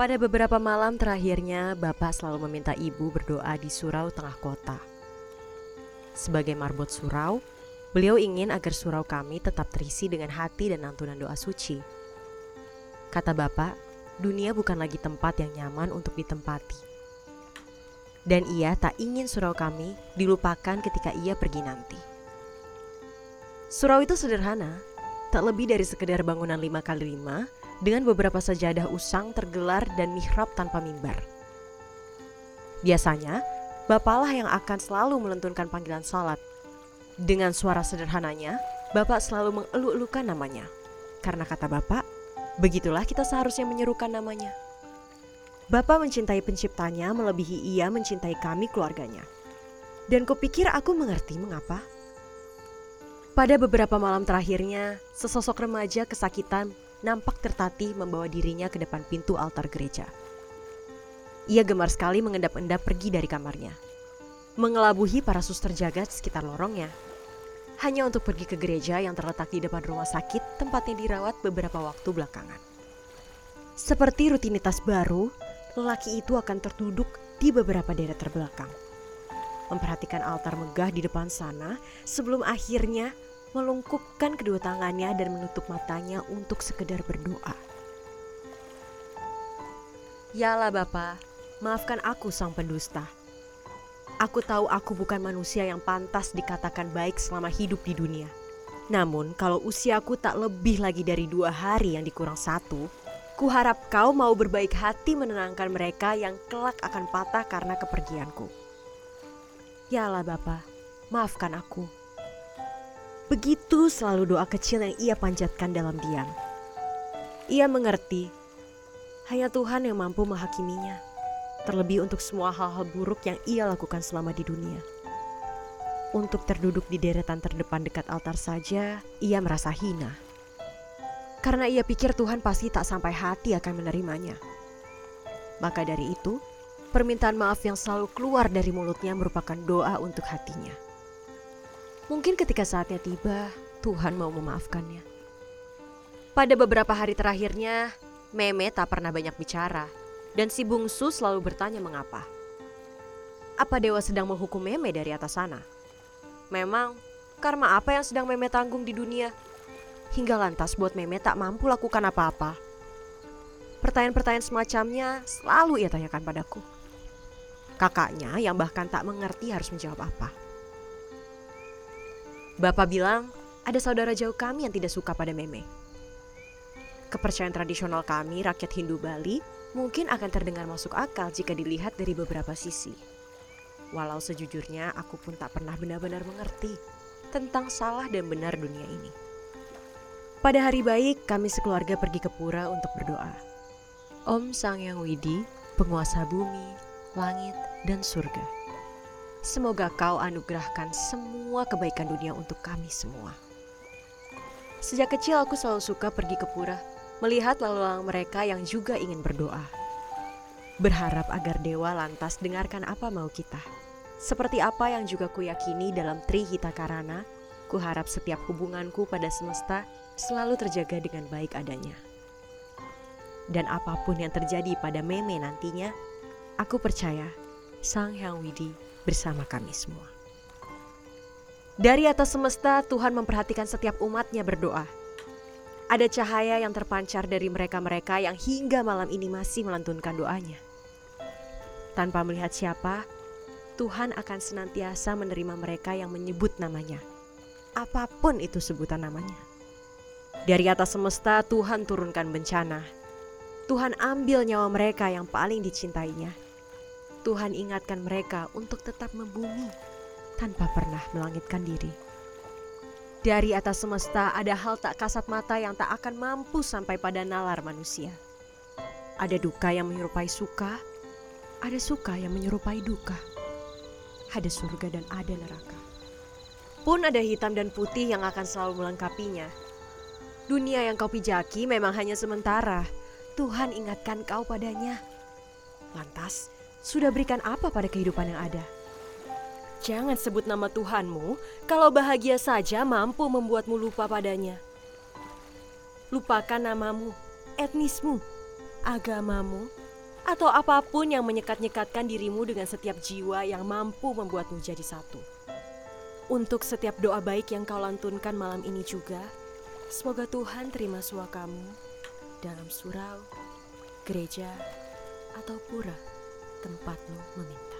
Pada beberapa malam terakhirnya, Bapak selalu meminta Ibu berdoa di surau tengah kota. Sebagai marbot surau, beliau ingin agar surau kami tetap terisi dengan hati dan lantunan doa suci. Kata Bapak, dunia bukan lagi tempat yang nyaman untuk ditempati. Dan ia tak ingin surau kami dilupakan ketika ia pergi nanti. Surau itu sederhana, tak lebih dari sekedar bangunan lima kali lima dengan beberapa sajadah usang tergelar dan mihrab tanpa mimbar. Biasanya, bapaklah yang akan selalu melentunkan panggilan salat. Dengan suara sederhananya, bapak selalu mengeluk-elukan namanya. Karena kata bapak, begitulah kita seharusnya menyerukan namanya. Bapak mencintai penciptanya melebihi ia mencintai kami keluarganya. Dan kupikir aku mengerti mengapa. Pada beberapa malam terakhirnya, sesosok remaja kesakitan nampak tertatih membawa dirinya ke depan pintu altar gereja. Ia gemar sekali mengendap-endap pergi dari kamarnya. Mengelabuhi para suster jaga di sekitar lorongnya. Hanya untuk pergi ke gereja yang terletak di depan rumah sakit tempatnya dirawat beberapa waktu belakangan. Seperti rutinitas baru, lelaki itu akan terduduk di beberapa deret terbelakang. Memperhatikan altar megah di depan sana sebelum akhirnya melungkupkan kedua tangannya dan menutup matanya untuk sekedar berdoa. Yalah Bapak, maafkan aku sang pendusta. Aku tahu aku bukan manusia yang pantas dikatakan baik selama hidup di dunia. Namun kalau usiaku tak lebih lagi dari dua hari yang dikurang satu, Kuharap kau mau berbaik hati menenangkan mereka yang kelak akan patah karena kepergianku. Yalah Bapa, maafkan aku. Begitu selalu doa kecil yang ia panjatkan dalam diam. Ia mengerti, hanya Tuhan yang mampu menghakiminya. Terlebih untuk semua hal-hal buruk yang ia lakukan selama di dunia. Untuk terduduk di deretan terdepan dekat altar saja, ia merasa hina karena ia pikir Tuhan pasti tak sampai hati akan menerimanya. Maka dari itu, permintaan maaf yang selalu keluar dari mulutnya merupakan doa untuk hatinya. Mungkin ketika saatnya tiba, Tuhan mau memaafkannya. Pada beberapa hari terakhirnya, Meme tak pernah banyak bicara, dan si bungsu selalu bertanya mengapa. Apa dewa sedang menghukum Meme dari atas sana? Memang, karma apa yang sedang Meme tanggung di dunia? hingga lantas buat Meme tak mampu lakukan apa-apa. Pertanyaan-pertanyaan semacamnya selalu ia tanyakan padaku. Kakaknya yang bahkan tak mengerti harus menjawab apa. Bapak bilang ada saudara jauh kami yang tidak suka pada Meme. Kepercayaan tradisional kami, rakyat Hindu Bali, mungkin akan terdengar masuk akal jika dilihat dari beberapa sisi. Walau sejujurnya aku pun tak pernah benar-benar mengerti tentang salah dan benar dunia ini. Pada hari baik, kami sekeluarga pergi ke pura untuk berdoa. Om Sang Yang Widi, penguasa bumi, langit, dan surga. Semoga kau anugerahkan semua kebaikan dunia untuk kami semua. Sejak kecil aku selalu suka pergi ke pura, melihat lalu lalang mereka yang juga ingin berdoa. Berharap agar dewa lantas dengarkan apa mau kita. Seperti apa yang juga kuyakini dalam Tri Hita Karana, kuharap setiap hubunganku pada semesta selalu terjaga dengan baik adanya. Dan apa pun yang terjadi pada Meme nantinya, aku percaya Sang Hyang Widi bersama kami semua. Dari atas semesta, Tuhan memperhatikan setiap umatnya berdoa. Ada cahaya yang terpancar dari mereka-mereka yang hingga malam ini masih melantunkan doanya. Tanpa melihat siapa, Tuhan akan senantiasa menerima mereka yang menyebut namanya. Apa pun itu sebutan namanya. Dari atas semesta Tuhan turunkan bencana. Tuhan ambil nyawa mereka yang paling dicintainya. Tuhan ingatkan mereka untuk tetap membumi tanpa pernah melangitkan diri. Dari atas semesta ada hal tak kasat mata yang tak akan mampu sampai pada nalar manusia. Ada duka yang menyerupai suka, ada suka yang menyerupai duka. Ada surga dan ada neraka. Pun ada hitam dan putih yang akan selalu melengkapinya Dunia yang kau pijaki memang hanya sementara. Tuhan ingatkan kau padanya. Lantas, sudah berikan apa pada kehidupan yang ada? Jangan sebut nama Tuhanmu kalau bahagia saja mampu membuatmu lupa padanya. Lupakan namamu, etnismu, agamamu, atau apa pun yang menyekat-nyekatkan dirimu dengan setiap jiwa yang mampu membuatmu jadi satu. Untuk setiap doa baik yang kau lantunkan malam ini juga, semoga Tuhan terima suah kamu dalam surau, gereja, atau pura tempatmu meminta.